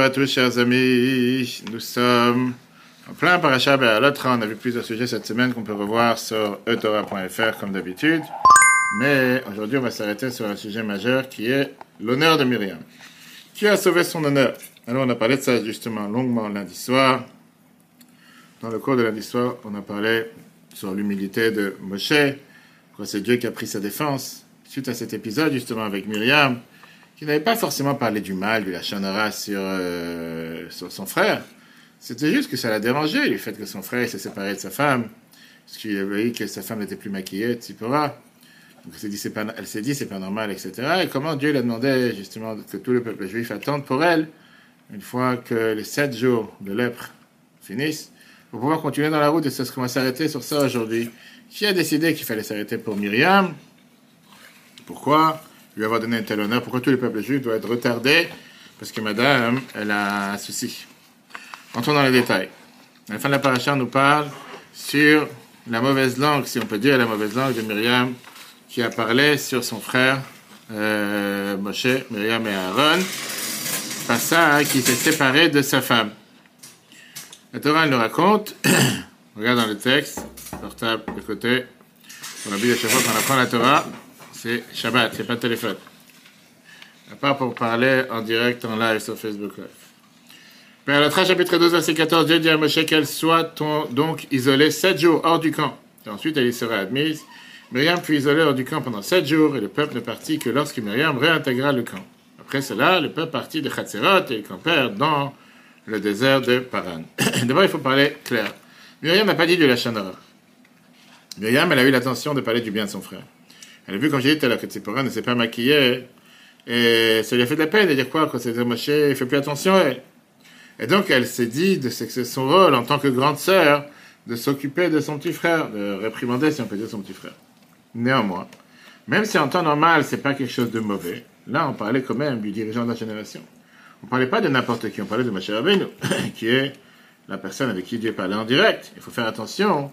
Bonjour à tous, chers amis. Nous sommes en plein paracha l'autre, On a vu plusieurs sujets cette semaine qu'on peut revoir sur etora.fr comme d'habitude. Mais aujourd'hui, on va s'arrêter sur un sujet majeur qui est l'honneur de Myriam. Qui a sauvé son honneur? Alors, on a parlé de ça justement longuement lundi soir. Dans le cours de lundi soir, on a parlé sur l'humilité de Moshe. C'est Dieu qui a pris sa défense. Suite à cet épisode, justement, avec Myriam, qui n'avait pas forcément parlé du mal, de la chanara sur, euh, sur son frère. C'était juste que ça l'a dérangé, le fait que son frère s'est séparé de sa femme, parce qu'il avait vu que sa femme n'était plus maquillée, etc. Donc elle s'est dit, c'est pas, elle dit, c'est pas normal, etc. Et comment Dieu l'a demandé, justement, que tout le peuple juif attende pour elle, une fois que les sept jours de lèpre finissent, pour pouvoir continuer dans la route, et c'est ce qu'on va s'arrêter sur ça aujourd'hui. Qui a décidé qu'il fallait s'arrêter pour Myriam? Pourquoi? Lui avoir donné un tel honneur. Pourquoi tous les peuples juifs doivent être retardés? Parce que madame, elle a un souci. Entrons dans les détails. La fin de la paracha, nous parle sur la mauvaise langue, si on peut dire la mauvaise langue de Myriam, qui a parlé sur son frère euh, Moshe, Myriam et Aaron, hein, qui s'est séparé de sa femme. La Torah elle nous raconte, regarde dans le texte, portable de côté, on a vu à chaque fois qu'on apprend la Torah, c'est Shabbat, a pas téléphone. À part pour parler en direct, en live sur Facebook Live. Père Latra, chapitre 12, verset 14, Dieu dit à Moshe qu'elle soit donc isolée sept jours hors du camp. Et ensuite, elle y sera admise. Myriam fut isolée hors du camp pendant sept jours, et le peuple ne partit que lorsque Myriam réintégra le camp. Après cela, le peuple partit de Khatserot et ils campèrent dans le désert de Paran. D'abord, il faut parler clair. Myriam n'a pas dit de la chanora. Myriam, elle a eu l'intention de parler du bien de son frère. Elle a vu, comme j'ai dit tout à l'heure, que Tzipora ne s'est pas maquillée. Et ça lui a fait de la peine de dire quoi Quand c'est Moshe, il fait plus attention elle. Et donc, elle s'est dit que c'est son rôle en tant que grande sœur de s'occuper de son petit frère, de réprimander, si on peut dire, son petit frère. Néanmoins, même si en temps normal, c'est pas quelque chose de mauvais, là, on parlait quand même du dirigeant de la génération. On parlait pas de n'importe qui, on parlait de Moshe Rabbeinu, qui est la personne avec qui Dieu parlait en direct. Il faut faire attention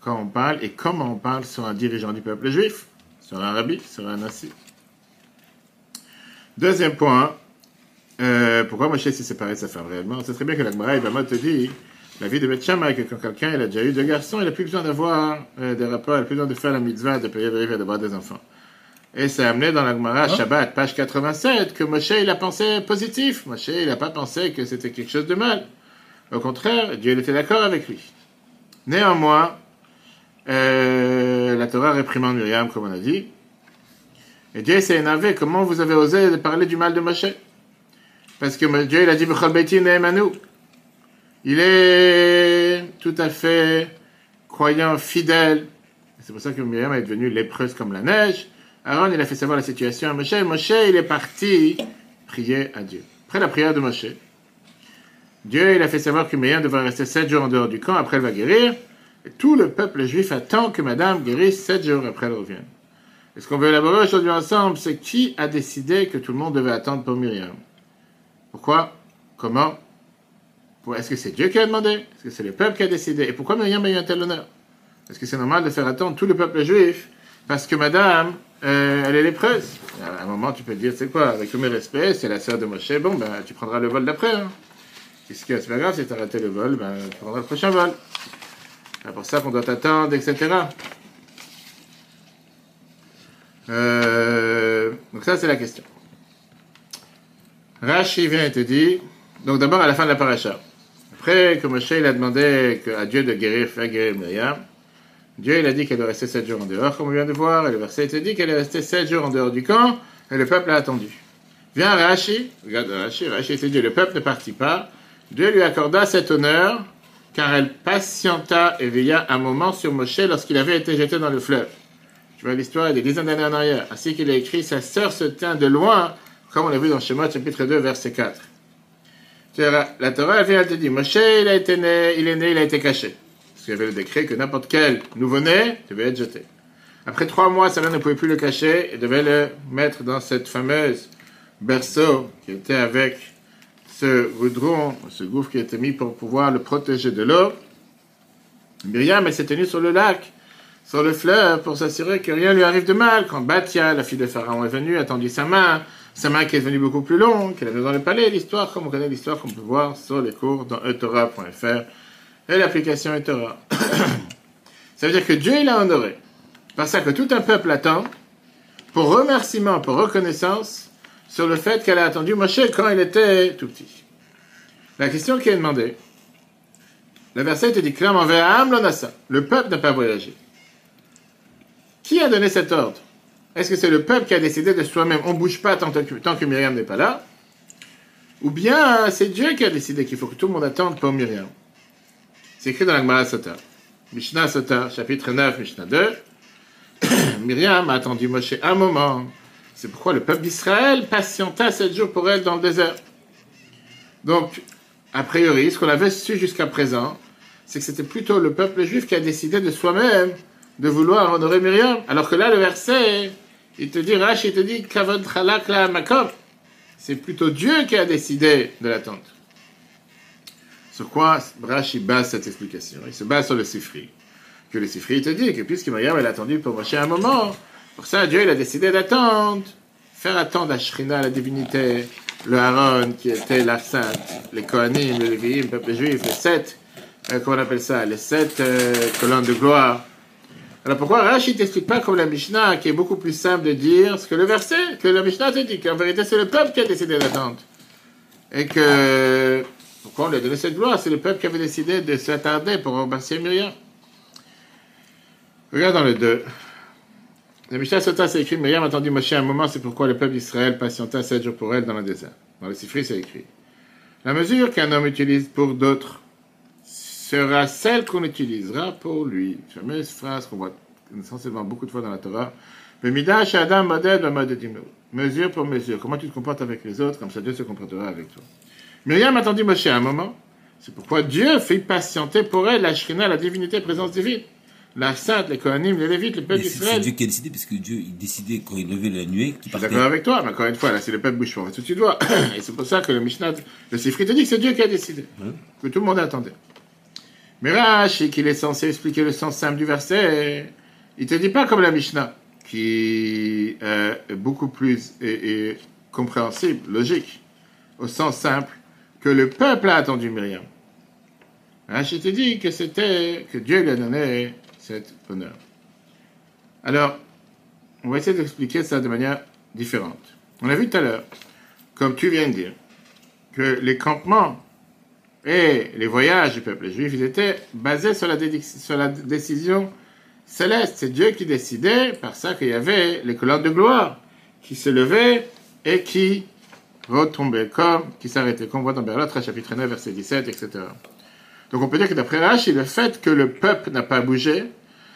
quand on parle et comment on parle sur un dirigeant du peuple juif sur un rabbi, sur un assis. Deuxième point, euh, pourquoi Moshe s'est séparé de sa femme réellement? C'est très bien que la Gemara te dit la vie de Beth que quand quelqu'un il a déjà eu deux garçons, il n'a plus besoin d'avoir euh, des rapports, il n'a plus besoin de faire la mitzvah, de payer et d'avoir des enfants. Et ça a amené dans la Gemara, ah. Shabbat, page 87, que Moshe il a pensé positif. Moshe il n'a pas pensé que c'était quelque chose de mal. Au contraire, Dieu était d'accord avec lui. Néanmoins, euh, la Torah réprimande Myriam, comme on a dit. Et Dieu s'est énervé. Comment vous avez osé parler du mal de Moshe? Parce que Dieu, il a dit Il est tout à fait croyant, fidèle. C'est pour ça que Myriam est devenue lépreuse comme la neige. Aaron, il a fait savoir la situation à Moshe. Moshe, il est parti prier à Dieu. Après la prière de Moshe, Dieu, il a fait savoir que Myriam devrait rester sept jours en dehors du camp. Après, elle va guérir tout le peuple juif attend que Madame guérisse sept jours après elle revienne. Et ce qu'on veut élaborer aujourd'hui ensemble, c'est qui a décidé que tout le monde devait attendre pour Myriam Pourquoi? Comment? Est-ce que c'est Dieu qui a demandé? Est-ce que c'est le peuple qui a décidé? Et pourquoi Myriam a eu un tel honneur? Est-ce que c'est normal de faire attendre tout le peuple juif parce que Madame, euh, elle est lépreuse? À un moment, tu peux dire, c'est quoi? Avec tous mes respects, c'est la sœur de Moshe, bon, ben, tu prendras le vol d'après. Hein. Qu'est-ce a? C'est pas grave, si tu as raté le vol, ben, tu prendras le prochain vol. C'est pour ça qu'on doit attendre, etc. Euh, donc ça, c'est la question. Rashi vient et te dit, donc d'abord à la fin de la paracha. Après que Moshe il a demandé à Dieu de guérir, faire guérir Dieu il a dit qu'elle doit rester sept jours en dehors, comme on vient de voir, et le verset te dit qu'elle est restée sept jours en dehors du camp, et le peuple a attendu. Viens Rashi, regarde Rashi, Rashi te dit, le peuple ne partit pas, Dieu lui accorda cet honneur car elle patienta et veilla un moment sur Moshe lorsqu'il avait été jeté dans le fleuve. Tu vois l'histoire, des dizaines d'années en arrière. Ainsi qu'il a écrit, sa sœur se tient de loin, comme on l'a vu dans Shemot chapitre 2, verset 4. La Torah vient te dire, Moshe, il a été né, il est né, il a été caché. Parce qu'il y avait le décret que n'importe quel nouveau-né devait être jeté. Après trois mois, mère ne pouvait plus le cacher et devait le mettre dans cette fameuse berceau qui était avec ce goudron, ce gouffre qui a été mis pour pouvoir le protéger de l'eau. Myriam, s'est tenue sur le lac sur le fleuve pour s'assurer que rien lui arrive de mal. Quand Batia, la fille de Pharaon, est venue, a tendu sa main, sa main qui est devenue beaucoup plus longue, qu'elle est dans le palais, l'histoire, comme on connaît l'histoire qu'on peut voir sur les cours dans etora.fr et l'application etora. ça veut dire que Dieu, il a honoré. Par ça que tout un peuple attend, pour remerciement, pour reconnaissance, sur le fait qu'elle a attendu Moshe quand il était tout petit. La question qui est demandée, le verset te dit clairement, le peuple n'a pas voyagé. Qui a donné cet ordre? Est-ce que c'est le peuple qui a décidé de soi-même, on ne bouge pas tant que, tant que Myriam n'est pas là? Ou bien c'est Dieu qui a décidé qu'il faut que tout le monde attende pour Myriam? C'est écrit dans la Gemara Sota. Mishnah Sota, chapitre 9, Mishnah 2. Myriam a attendu Moshe un moment. C'est pourquoi le peuple d'Israël patienta sept jours pour elle dans le désert. Donc, a priori, ce qu'on avait su jusqu'à présent, c'est que c'était plutôt le peuple juif qui a décidé de soi-même de vouloir honorer Myriam. Alors que là, le verset, il te dit, Rach, il te dit, Kavod Chalak. C'est plutôt Dieu qui a décidé de l'attendre. Sur quoi Rashi base cette explication Il se base sur le Sifri. Que le Sifri te dit que puisque Myriam elle a attendu pour Moshe un moment, pour ça Dieu il a décidé d'attendre, faire attendre à Shrina, la divinité, le Haron qui était la sainte, les Kohanim, les Lévi'im, le peuple juif, les sept, euh, comment on appelle ça, les sept euh, colonnes de gloire. Alors pourquoi Rachid t'explique pas comme la Mishnah, qui est beaucoup plus simple de dire ce que le verset, que la Mishnah te dit, qu'en vérité c'est le peuple qui a décidé d'attendre. Et que, pourquoi on lui a donné cette gloire? C'est le peuple qui avait décidé de s'attarder pour remercier Myriam. Regarde dans le 2. La Mishnah Sota, c'est écrit Myriam a attendu Moshe un moment, c'est pourquoi le peuple d'Israël patienta sept jours pour elle dans le désert. Dans le Sifri, c'est écrit. La mesure qu'un homme utilise pour d'autres sera celle qu'on utilisera pour lui. Fameuse phrase qu'on voit essentiellement beaucoup de fois dans la Torah. Adam Mesure pour mesure. Comment tu te comportes avec les autres, comme ça Dieu se comportera avec toi. Myriam a attendu Moshe un moment. C'est pourquoi Dieu fait patienter pour elle la Shrina, la divinité, présence divine la sainte, les Kohanim, les Lévites, le peuple d'Israël. C'est Dieu qui a décidé, parce que Dieu, il décidait quand il levait la nuée qu'il partait. D'accord avec toi, mais encore une fois, là, c'est le peuple bouche tout de suite vois. Et c'est pour ça que le Mishnah, le Sifri te dit que c'est Dieu qui a décidé. Que tout le monde attendait. Mais Rashi, qu'il est censé expliquer le sens simple du verset, il te dit pas comme la Mishnah, qui est beaucoup plus compréhensible, logique, au sens simple, que le peuple a attendu Myriam. Rashi te dit que c'était, que Dieu lui a donné cet honneur. Alors, on va essayer d'expliquer ça de manière différente. On a vu tout à l'heure, comme tu viens de dire, que les campements et les voyages du peuple juif, étaient basés sur la, décision céleste. C'est Dieu qui décidait, par ça qu'il y avait les colonnes de gloire qui se levaient et qui retombaient, comme qui s'arrêtaient, comme on voit dans Berlot, chapitre 9, verset 17, etc. Donc on peut dire que d'après Rashi, le fait que le peuple n'a pas bougé,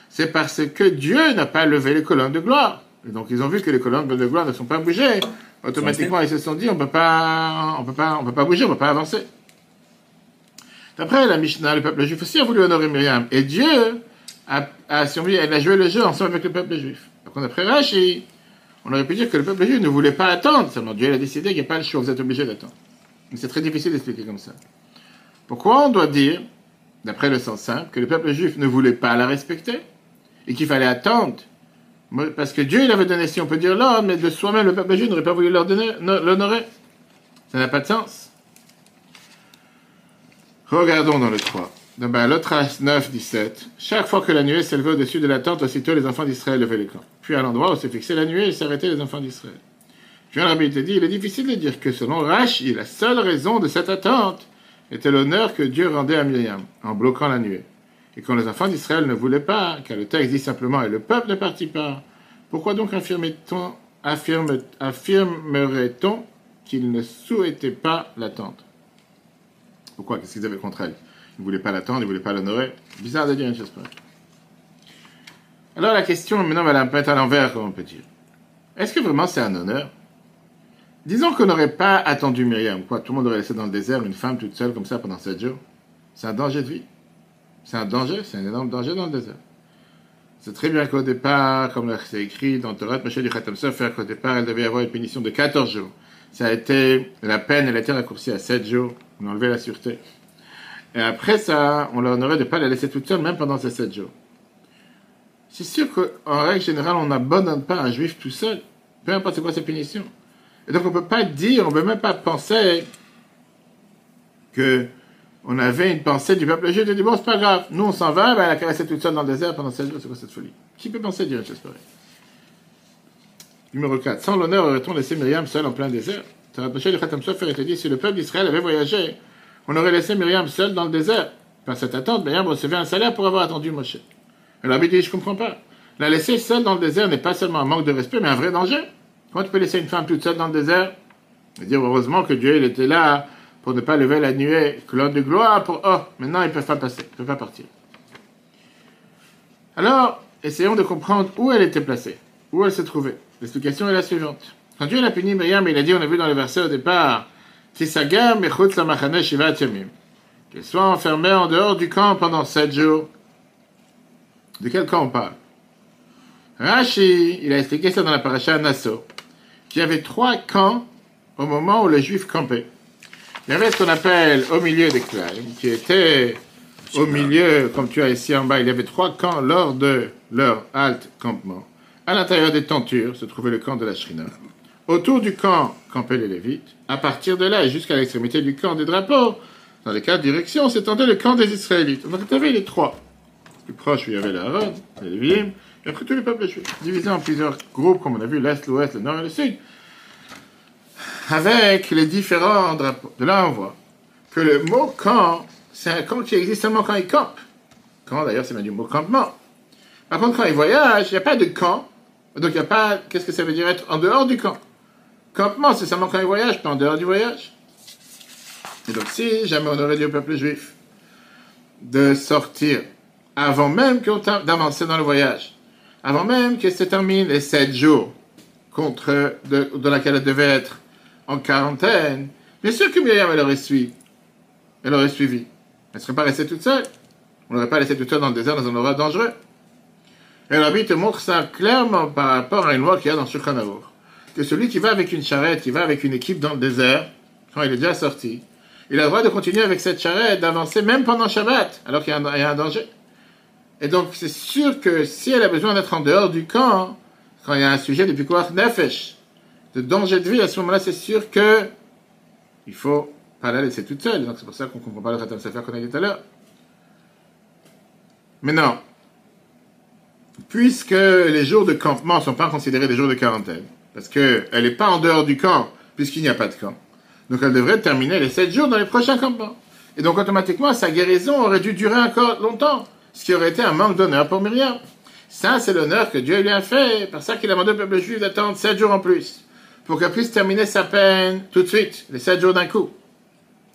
c'est parce que Dieu n'a pas levé les colonnes de gloire. Et donc ils ont vu que les colonnes de gloire ne sont pas bougées. Automatiquement, ils se sont dit, on peut pas, on peut pas, peut pas bouger, on peut pas avancer. D'après la Mishnah, le peuple juif aussi a voulu honorer Myriam. Et Dieu a, a survécu, elle a joué le jeu ensemble avec le peuple juif. Donc d'après Rashi, on aurait pu dire que le peuple juif ne voulait pas attendre. Seulement Dieu a décidé qu'il n'y a pas le choix, vous êtes obligé d'attendre. Mais c'est très difficile d'expliquer comme ça. Pourquoi on doit dire, d'après le sens simple, que le peuple juif ne voulait pas la respecter? Et qu'il fallait attendre Parce que Dieu, il avait donné, si on peut dire l'ordre, mais de soi-même, le peuple juif n'aurait pas voulu l'honorer. Ça n'a pas de sens. Regardons dans le 3. Dans ben, l'autre 9, 17. Chaque fois que la nuée s'élevait au-dessus de la tente, aussitôt les enfants d'Israël levaient les camps. Puis à l'endroit où s'est fixée la nuée, ils s'arrêtaient les enfants d'Israël. Un rabbi te dit, il est difficile de dire que selon Rashi, la seule raison de cette attente était l'honneur que Dieu rendait à Myriam en bloquant la nuée. Et quand les enfants d'Israël ne voulaient pas, car le texte dit simplement et le peuple ne partit pas, pourquoi donc affirmerait-on qu'ils ne souhaitaient pas l'attendre Pourquoi? Qu'est-ce qu'ils avaient contre elle? Ils ne voulaient pas l'attendre, ils ne voulaient pas l'honorer. Bizarre de dire une chose. Alors la question, maintenant, peut être à l'envers, comme on peut dire. Est-ce que vraiment c'est un honneur? Disons qu'on n'aurait pas attendu Myriam, quoi, tout le monde aurait laissé dans le désert une femme toute seule comme ça pendant sept jours? C'est un danger de vie. C'est un danger, c'est un énorme danger dans le désert. C'est très bien qu'au départ, comme c'est écrit dans Torah, Moshe du Khatam Sofer, qu'au départ, elle devait avoir une punition de 14 jours. Ça a été, la peine, elle a été raccourcie à 7 jours. On a enlevé la sûreté. Et après ça, on leur aurait de ne pas la laisser toute seule, même pendant ces 7 jours. c'est sûr qu'en règle générale, on n'abandonne pas un juif tout seul, peu importe quoi sa punition. Et donc on ne peut pas dire, on ne peut même pas penser que on avait une pensée du peuple juif de dire bon, c'est pas grave, nous on s'en va, ben, elle a caressé toute seule dans le désert pendant 7 jours, c'est quoi cette folie? Qui peut penser chose pareille Numéro 4. Sans l'honneur, aurait-on laissé Myriam seule en plein désert? Rapproché le Khatam Sofer et te dit si le peuple d'Israël avait voyagé, on aurait laissé Myriam seule dans le désert. Par cette attente, Myriam recevait un salaire pour avoir attendu Moshe. Et l'habit dit je comprends pas. La laisser seule dans le désert n'est pas seulement un manque de respect, mais un vrai danger. Comment tu peux laisser une femme toute seule dans le désert? Et dire heureusement que Dieu il était là pour ne pas lever la nuée, colonne de gloire, pour oh, maintenant ils ne peuvent pas passer, ils ne peuvent pas partir. Alors, essayons de comprendre où elle était placée, où elle se trouvait. L'explication est la suivante. Quand Dieu a puni Myriam, il a dit, on a vu dans le verset au départ, qu'elle soit enfermée en dehors du camp pendant sept jours. De quel camp on parle? Rashi, il a expliqué ça dans la paracha Nassau, qu'il y avait trois camps au moment où les Juifs campaient. Il y avait ce qu'on appelle au milieu des clans, qui était au milieu, comme tu as ici en bas, il y avait trois camps lors de leur halte campement. À l'intérieur des tentures se trouvait le camp de la Shrina. Autour du camp campaient les Lévites. À partir de là, jusqu'à l'extrémité du camp des drapeaux, dans les quatre directions, s'étendait le camp des Israélites. Donc, tu avais les trois. Plus proche, il y avait l'Aaron, les Lévites, et après tous les peuples juifs, divisés en plusieurs groupes, comme on a vu, l'Est, l'Ouest, le Nord et le Sud avec les différents drapeaux. De voit que le mot camp, c'est un camp qui existe seulement quand il campe. Camp, d'ailleurs, c'est même du mot campement. Par contre, quand il voyage, il n'y a pas de camp. Donc, il n'y a pas. Qu'est-ce que ça veut dire être en dehors du camp? Campement, c'est seulement quand il voyage, pas en dehors du voyage. Et donc, si jamais on aurait dit au peuple juif de sortir avant même d'avancer dans le voyage, avant même que se termine les sept jours contre de, dans laquelle elle devait être en quarantaine, bien sûr que Myriam, elle aurait suivi. Elle aurait suivi. Elle ne serait pas restée toute seule. On ne l'aurait pas laissée toute seule dans le désert, dans un endroit dangereux. Et Rabbi te montre ça clairement par rapport à une loi qu'il y a dans Shulchan Que celui qui va avec une charrette, qui va avec une équipe dans le désert, quand il est déjà sorti, il a le droit de continuer avec cette charrette, d'avancer même pendant Shabbat, alors qu'il y, a un danger. Et donc, c'est sûr que si elle a besoin d'être en dehors du camp, quand il y a un sujet de Pikuach Nefesh, de danger de vie, à ce moment-là, c'est sûr que il faut pas la laisser toute seule. Donc c'est pour ça qu'on ne comprend pas le Khatam Sefer qu'on a dit tout à l'heure. Maintenant, puisque les jours de campement ne sont pas considérés des jours de quarantaine, parce qu'elle n'est pas en dehors du camp, puisqu'il n'y a pas de camp, donc elle devrait terminer les sept jours dans les prochains campements. Et donc automatiquement, sa guérison aurait dû durer encore longtemps, ce qui aurait été un manque d'honneur pour Myriam. Ça, c'est l'honneur que Dieu lui a fait, par ça qu'il a demandé au peuple juif d'attendre sept jours en plus pour qu'elle puisse terminer sa peine tout de suite, les sept jours d'un coup.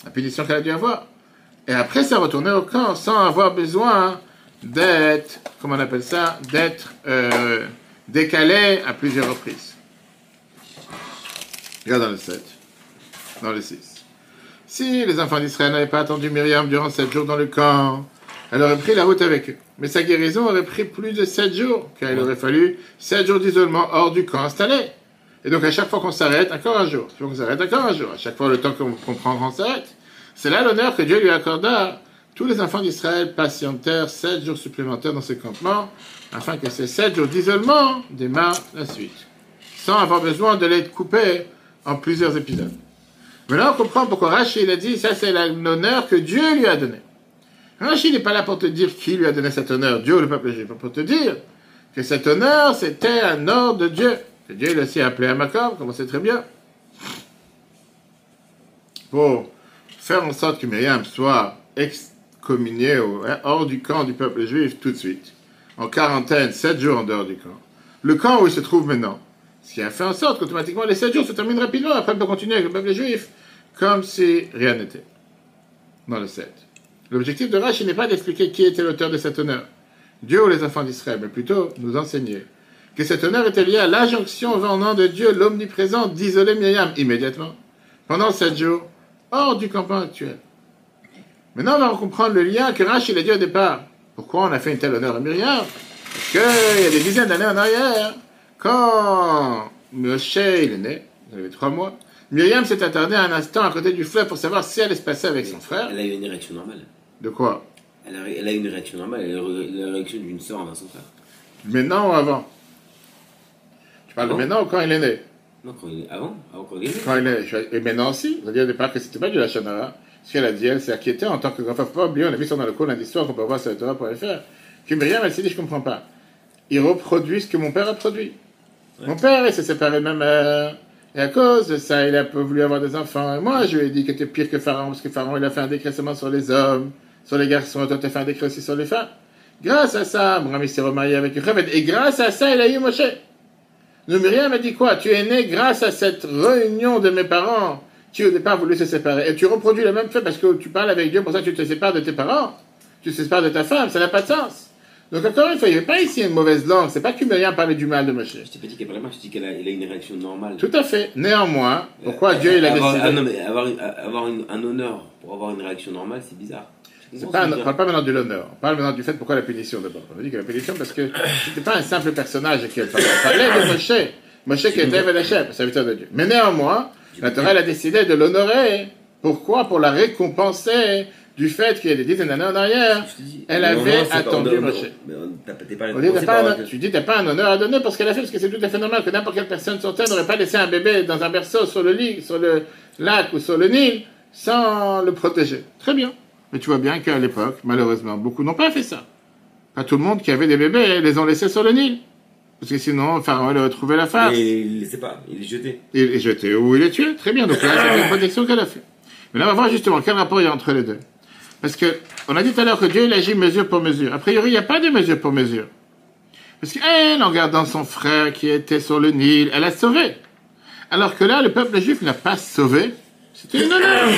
La punition qu'elle a dû avoir. Et après, ça retourner au camp sans avoir besoin d'être, comment on appelle ça, d'être euh, décalé à plusieurs reprises. Regarde dans le 7, dans le 6. Si les enfants d'Israël n'avaient pas attendu Myriam durant sept jours dans le camp, elle aurait pris la route avec eux. Mais sa guérison aurait pris plus de sept jours, car il aurait fallu sept jours d'isolement hors du camp installé. Et donc, à chaque fois qu'on s'arrête, encore un jour. Qu'on s'arrête, encore un jour. À chaque fois, le temps qu'on prend, on s'arrête. C'est là l'honneur que Dieu lui accorda. Tous les enfants d'Israël patientèrent sept jours supplémentaires dans ce campement, afin que ces sept jours d'isolement démarrent la suite, sans avoir besoin de les couper en plusieurs épisodes. Maintenant, on comprend pourquoi Rachid a dit, ça c'est l'honneur que Dieu lui a donné. Rachid n'est pas là pour te dire qui lui a donné cet honneur, Dieu ou le peuple juif, pour te dire que cet honneur, c'était un ordre de Dieu. Dieu l'a aussi appelé à comme on sait très bien. Pour faire en sorte que Myriam soit excommuniée hein, hors du camp du peuple juif tout de suite, en quarantaine, sept jours en dehors du camp. Le camp où il se trouve maintenant, ce qui a fait en sorte qu'automatiquement les sept jours se terminent rapidement, après peut continuer avec le peuple juif, comme si rien n'était. Dans le 7. L'objectif de Rashi n'est pas d'expliquer qui était l'auteur de cet honneur, Dieu ou les enfants d'Israël, mais plutôt nous enseigner que cet honneur était lié à l'injonction venant de Dieu, l'omniprésent, d'isoler Myriam immédiatement, pendant sept jours, hors du campement actuel. Maintenant, on va comprendre le lien que Rachid a dit au départ. Pourquoi on a fait un tel honneur à Myriam? Parce qu'il y a des dizaines d'années en arrière, quand Moshe il est né, il avait trois mois, Myriam s'est attardée un instant à côté du fleuve pour savoir si elle allait se passer avec son frère. Elle a eu une réaction normale. De quoi? Elle a, elle a eu une réaction normale, elle a eu la réaction d'une sœur envers son frère. Maintenant ou avant? De Avant. maintenant ou quand il est né Non, quand il est avant, avant quand il est né. Quand il est Et maintenant aussi. On a dit au départ que c'était pas du Lachonara. Ce qu'elle a dit, elle s'est inquiétée en tant que grand Faut pas oublier, on a vu ça dans le cours lundi soir qu'on peut voir sur le Torah.fr, que Myriam, elle s'est dit, je comprends pas. Il reproduit ce que mon père a produit. Mon père, il s'est séparé de ma mère. Et à cause de ça, il a pas voulu avoir des enfants. Et moi, je lui ai dit que tu es pire que Pharaon, parce que Pharaon, il a fait un décret seulement sur les hommes, sur les garçons, et toi, tu as fait un décret aussi sur les femmes. Grâce à ça, Abraham, il s'est remarié avec Yocheved. Et grâce à ça, il a eu Moshe. Myriam a dit quoi? Tu es né grâce à cette réunion de mes parents qui au départ voulaient se séparer. Et tu reproduis le même fait parce que tu parles avec Dieu, pour ça tu te sépares de tes parents. Tu te sépares de ta femme, ça n'a pas de sens. Donc encore une fois, il n'y avait pas ici une mauvaise langue. C'est pas que Myriam parlait du mal de Moshe. Je t'ai pas dit qu'elle parlait mal, je t'ai dit qu'elle a, une réaction normale. Tout à fait. Néanmoins, pourquoi Dieu il a avoir, décidé ah non, mais avoir, une- avoir une- un honneur pour avoir une réaction normale, c'est bizarre. Que je on parle pas maintenant de l'honneur. On parle maintenant du fait pourquoi la punition d'abord. On a dit que la punition parce que c'était pas un simple personnage qui parlait. On parlait de Moshe. Moshe qui était Evelachem, serviteur de Dieu. Mais néanmoins, la Torah elle a décidé de l'honorer. Pourquoi? Pour la récompenser du fait qu'il y a des dizaines d'années en arrière, elle avait attendu Moshe. on- On tu dis t'as pas un honneur à donner parce qu'elle a fait, parce que c'est tout à fait normal que n'importe quelle personne sur Terre n'aurait pas laissé un bébé dans un berceau sur le lit, sur le lac ou sur le Nil sans le protéger. Très bien. Mais tu vois bien qu'à l'époque, malheureusement, beaucoup n'ont pas fait ça. Pas tout le monde qui avait des bébés les ont laissés sur le Nil. Parce que sinon, Pharaon aurait trouvé la face. Et il sait pas, il est jeté. Il est jeté ou il est tué. Très bien. Donc là, c'est une protection qu'elle a fait. Mais là, on va voir justement quel rapport il y a entre les deux. Parce que, on a dit tout à l'heure que Dieu, il agit mesure pour mesure. A priori, il n'y a pas de mesure pour mesure. Parce qu'elle, en gardant son frère qui était sur le Nil, elle a sauvé. Alors que là, le peuple juif n'a pas sauvé. C'était une honneur.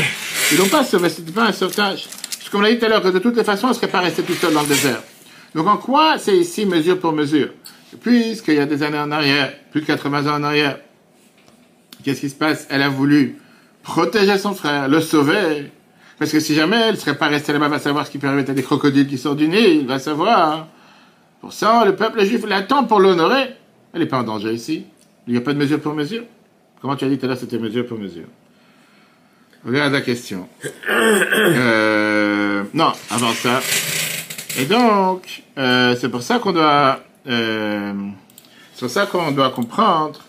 Ils n'ont pas sauvé, c'était pas un sauvetage. Parce qu'on a dit tout à l'heure que de toutes les façons, elle ne serait pas restée toute seule dans le désert. Donc en quoi c'est ici mesure pour mesure? Puisqu'il y a des années en arrière, plus de 80 ans en arrière, qu'est-ce qui se passe? Elle a voulu protéger son frère, le sauver. Parce que si jamais elle ne serait pas restée là-bas, va savoir ce qui peut arriver à des crocodiles qui sortent du Nil, va savoir. Pour ça, le peuple juif l'attend pour l'honorer. Elle n'est pas en danger ici. Il n'y a pas de mesure pour mesure? Comment tu as dit tout à l'heure, c'était mesure pour mesure? Regarde la question. Euh, non, avant ça. Et donc, euh, c'est pour ça qu'on doit, euh, c'est pour ça qu'on doit comprendre.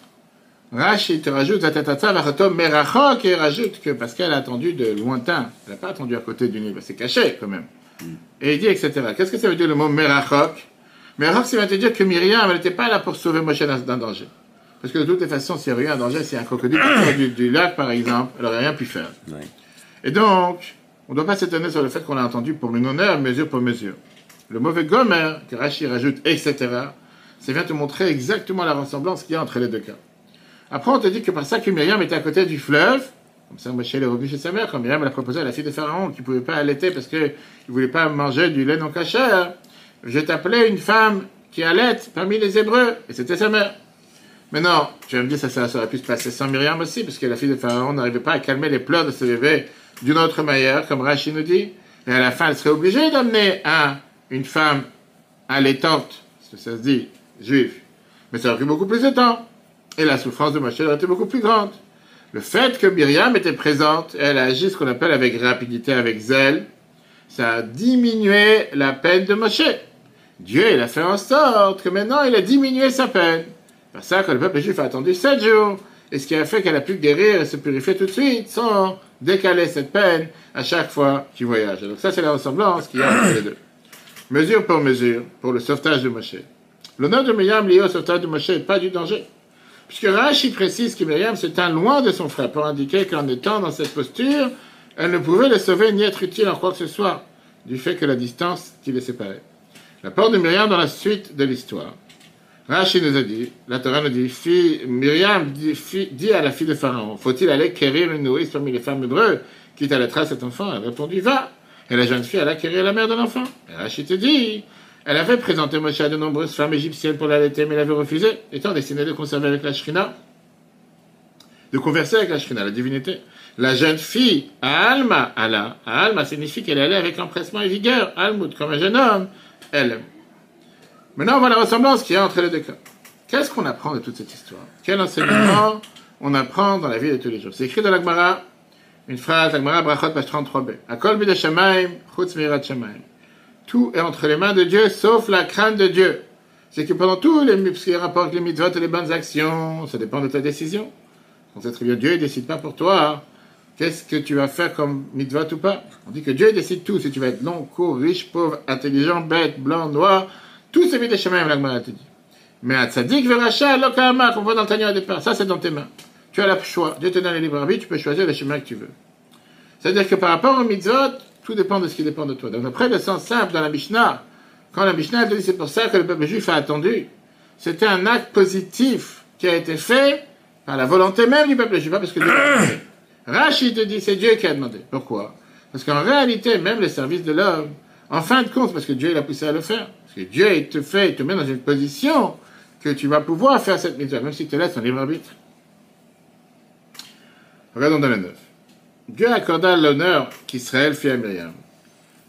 Rashi te rajoute, Merachok, et rajoute que parce qu'elle a attendu de lointain, elle n'a pas attendu à côté du Nil, c'est caché quand même. Et il dit, etc. Qu'est-ce que ça veut dire le mot Merachok Merachok, ça veut te dire que Myriam, elle n'était pas là pour sauver Moshe d'un danger. Parce que de toutes les façons, s'il y avait eu un danger, si un crocodile du, du lac, par exemple, elle n'aurait rien pu faire. Ouais. Et donc, on ne doit pas s'étonner sur le fait qu'on l'a entendu pour une honneur, mesure pour mesure. Le mauvais gomer, que Rashi rajoute, etc., ça vient te montrer exactement la ressemblance qu'il y a entre les deux cas. Après, on te dit que par ça que Myriam était à côté du fleuve, comme ça, Moshe est revenu chez sa mère, quand Myriam elle a proposé à la fille de Pharaon qui ne pouvait pas allaiter parce qu'il ne voulait pas manger du lait non cachère, je t'appelais une femme qui allait parmi les Hébreux, et c'était sa mère. Mais non, tu vas me dire, ça, ça aurait pu se passer sans Myriam aussi, parce que la fille de Pharaon n'arrivait pas à calmer les pleurs de ce bébé d'une autre manière, comme Rachid nous dit. Et à la fin, elle serait obligée d'amener un, une femme allaitante, parce que ça se dit, juif. Mais ça aurait pris beaucoup plus de temps. Et la souffrance de Moshe aurait été beaucoup plus grande. Le fait que Myriam était présente, elle a agi ce qu'on appelle avec rapidité, avec zèle, ça a diminué la peine de Moshe. Dieu, il a fait en sorte que maintenant, il a diminué sa peine. C'est ça que le peuple juif a attendu sept jours. Et ce qui a fait qu'elle a pu guérir et se purifier tout de suite sans décaler cette peine à chaque fois qu'il voyage. Donc ça, c'est la ressemblance qu'il y a entre les deux. Mesure pour mesure, pour le sauvetage de Moshe. L'honneur de Myriam lié au sauvetage de Moshe n'est pas du danger. Puisque Rashi précise que Myriam se tint loin de son frère pour indiquer qu'en étant dans cette posture, elle ne pouvait le sauver ni être utile en quoi que ce soit, du fait que la distance qui les séparait. L'apport de Myriam dans la suite de l'histoire. Rashi nous a dit, la Torah nous dit, fille, Myriam dit, dit à la fille de Pharaon, faut-il aller quérir une nourrice parmi les femmes hébreux qui t'allaitera cet enfant? Elle répondit, va. Et la jeune fille alla quérir la mère de l'enfant. Et Rashi te dit, elle avait présenté Moshe à de nombreuses femmes égyptiennes pour l'allaiter, mais elle avait refusé, étant destinée de conserver avec la Shrina, de converser avec la Shrina, la divinité. La jeune fille, Alma, alla. Alma signifie qu'elle allait avec empressement et vigueur. Almut, comme un jeune homme, elle. Maintenant, on voit la ressemblance qu'il y a entre les deux cas. Qu'est-ce qu'on apprend de toute cette histoire? Quel enseignement on apprend dans la vie de tous les jours? C'est écrit dans l'Agmara, une phrase, l'Agmara Brachot, page 33b. Akol bide shamaim, chutz mirat shamaim. Tout est entre les mains de Dieu, sauf la crainte de Dieu. c'est que pendant tous les, qui rapporte les mitzvot et les bonnes actions, ça dépend de ta décision. On sait très bien, Dieu ne décide pas pour toi qu'est-ce que tu vas faire comme mitzvot ou pas? On dit que Dieu décide tout, si tu vas être long, court, riche, pauvre, intelligent, bête, blanc, noir, tout vite des chemins, la te dit. Mais à tzadik, veracha, lokama, qu'on voit dans le Tanya au départ, ça c'est dans tes mains. Tu as le choix. Dieu te donne le libre arbitre, tu peux choisir les chemins que tu veux. C'est-à-dire que par rapport aux mitzvot, tout dépend de ce qui dépend de toi. Donc après le sens simple dans la Mishnah, quand la Mishnah te dit c'est pour ça que le peuple juif a attendu, c'était un acte positif qui a été fait par la volonté même du peuple juif, pas parce que Dieu Rachid te dit c'est Dieu qui a demandé. Pourquoi? Parce qu'en réalité, même les services de l'homme, en fin de compte, parce que Dieu l'a poussé à le faire, parce que Dieu te fait, te met dans une position que tu vas pouvoir faire cette mitzvah, même s'il te laisse un libre arbitre. Regardons dans le 9. Dieu accorda l'honneur qu'Israël fit à Myriam.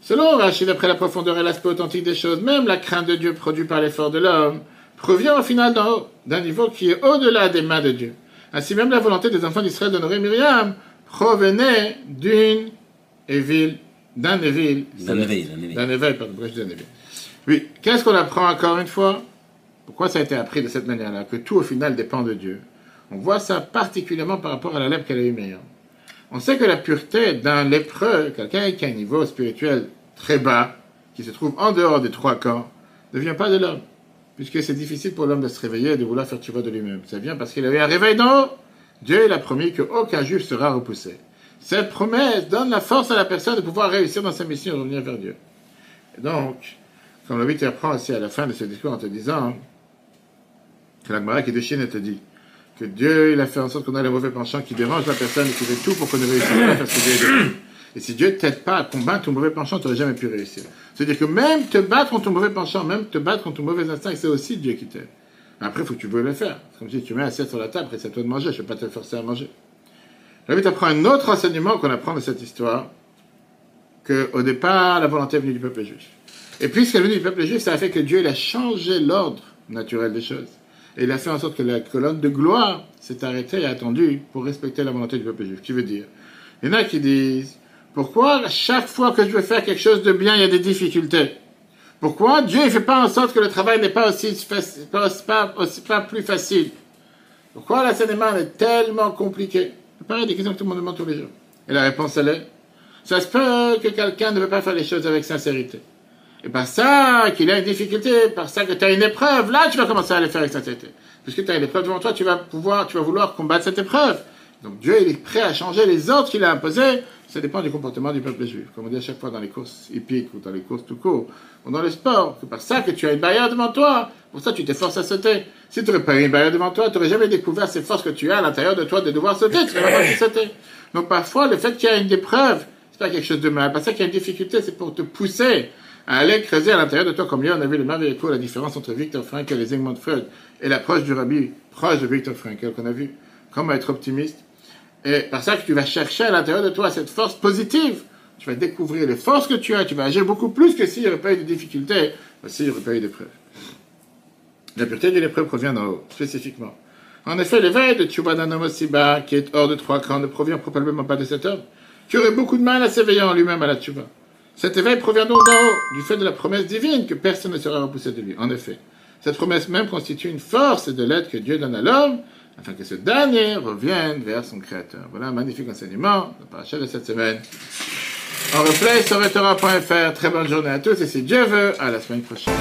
Selon Rachid, après la profondeur et l'aspect authentique des choses, même la crainte de Dieu produite par l'effort de l'homme provient au final d'en haut, d'un niveau qui est au-delà des mains de Dieu. Ainsi même la volonté des enfants d'Israël d'honorer Myriam provenait d'une évile, d'un évile. D'un éveil, d'un éveil. D'un éveil, pardon. Oui, qu'est-ce qu'on apprend encore une fois? Pourquoi ça a été appris de cette manière-là? Que tout au final dépend de Dieu. On voit ça particulièrement par rapport à la lèpre qu'elle a eu Myriam. On sait que la pureté d'un lépreux, quelqu'un qui a un niveau spirituel très bas, qui se trouve en dehors des trois camps, ne vient pas de l'homme. Puisque c'est difficile pour l'homme de se réveiller et de vouloir faire tuer de lui-même. Ça vient parce qu'il avait un réveil d'en haut. Dieu a promis qu'aucun juif sera repoussé. Cette promesse donne la force à la personne de pouvoir réussir dans sa mission et revenir vers Dieu. Et donc, comme le 8 apprend aussi à la fin de ce discours en te disant que la qui déchire te dit que Dieu il a fait en sorte qu'on a le mauvais penchant qui dérange la personne et qui fait tout pour qu'on ne réussisse pas à faire ce que Dieu. Et si Dieu ne t'aide pas à combattre ton mauvais penchant, tu n'aurais jamais pu réussir. C'est-à-dire que même te battre contre ton mauvais penchant, même te battre contre ton mauvais instinct, c'est aussi Dieu qui t'aide. Après, il faut que tu veuilles le faire. C'est comme si tu mets assiette sur la table, et c'est à toi de manger, je ne vais pas te forcer à manger. J'avais t'apprendre un autre enseignement qu'on apprend de cette histoire, que au départ, la volonté est venue du peuple juif. Et puisqu'elle est venue du peuple juif, ça a fait que Dieu il a changé l'ordre naturel des choses. Et il a fait en sorte que la colonne de gloire s'est arrêtée et attendue pour respecter la volonté du peuple juif. Qui veut dire? Il y en a qui disent Pourquoi chaque fois que je veux faire quelque chose de bien, il y a des difficultés? Pourquoi Dieu ne fait pas en sorte que le travail n'est pas aussi, pas, pas, plus facile? Pourquoi la scène est tellement compliquée C'est pareil, des questions que tout le monde demande tous les jours. Et la réponse, elle est Ça se peut que quelqu'un ne veut pas faire les choses avec sincérité. Et par ça qu'il a une difficulté, par ça que tu as une épreuve, là tu vas commencer à les faire avec sincérité. Puisque tu as une épreuve devant toi, tu vas pouvoir, tu vas vouloir combattre cette épreuve. Donc Dieu il est prêt à changer les ordres qu'il a imposés. Ça dépend du comportement du peuple juif. Comme on dit à chaque fois dans les courses hippiques ou dans les courses tout court, ou dans le sport, c'est par ça que tu as une barrière devant toi. Pour ça, tu t'efforces à sauter. Si tu n'aurais pas eu une barrière devant toi, tu n'aurais jamais découvert ces forces que tu as à l'intérieur de toi de devoir sauter. Tu n'aurais pas sauter. Donc parfois, le fait qu'il y a une épreuve, c'est pas quelque chose de mal. Parce qu'il y a une difficulté, c'est pour te pousser à aller creuser à l'intérieur de toi, comme hier on a vu le merveilleux la différence entre Victor Frankel et Zygmunt Freud, et l'approche du rabbi proche de Victor Frankel qu'on a vu, comment être optimiste? Et par ça que tu vas chercher à l'intérieur de toi cette force positive. Tu vas découvrir les forces que tu as, tu vas agir beaucoup plus que s'il n'y avait pas eu de difficultés, s'il n'y aurait pas eu d'épreuve. La pureté de l'épreuve provient d'en haut, spécifiquement. En effet, l'éveil de Tchouba d'un homme aussi qui est hors de trois crans, ne provient probablement pas de cet homme, qui aurait beaucoup de mal à s'éveiller en lui-même à la Tchouba. Cet éveil provient donc d'en haut, du fait de la promesse divine que personne ne sera repoussé de lui. En effet, cette promesse même constitue une force de l'aide que Dieu donne à l'homme, afin que ce dernier revienne vers son Créateur. Voilà un magnifique enseignement, le parachat de cette semaine. En replay sur Très bonne journée à tous et si Dieu veut, à la semaine prochaine.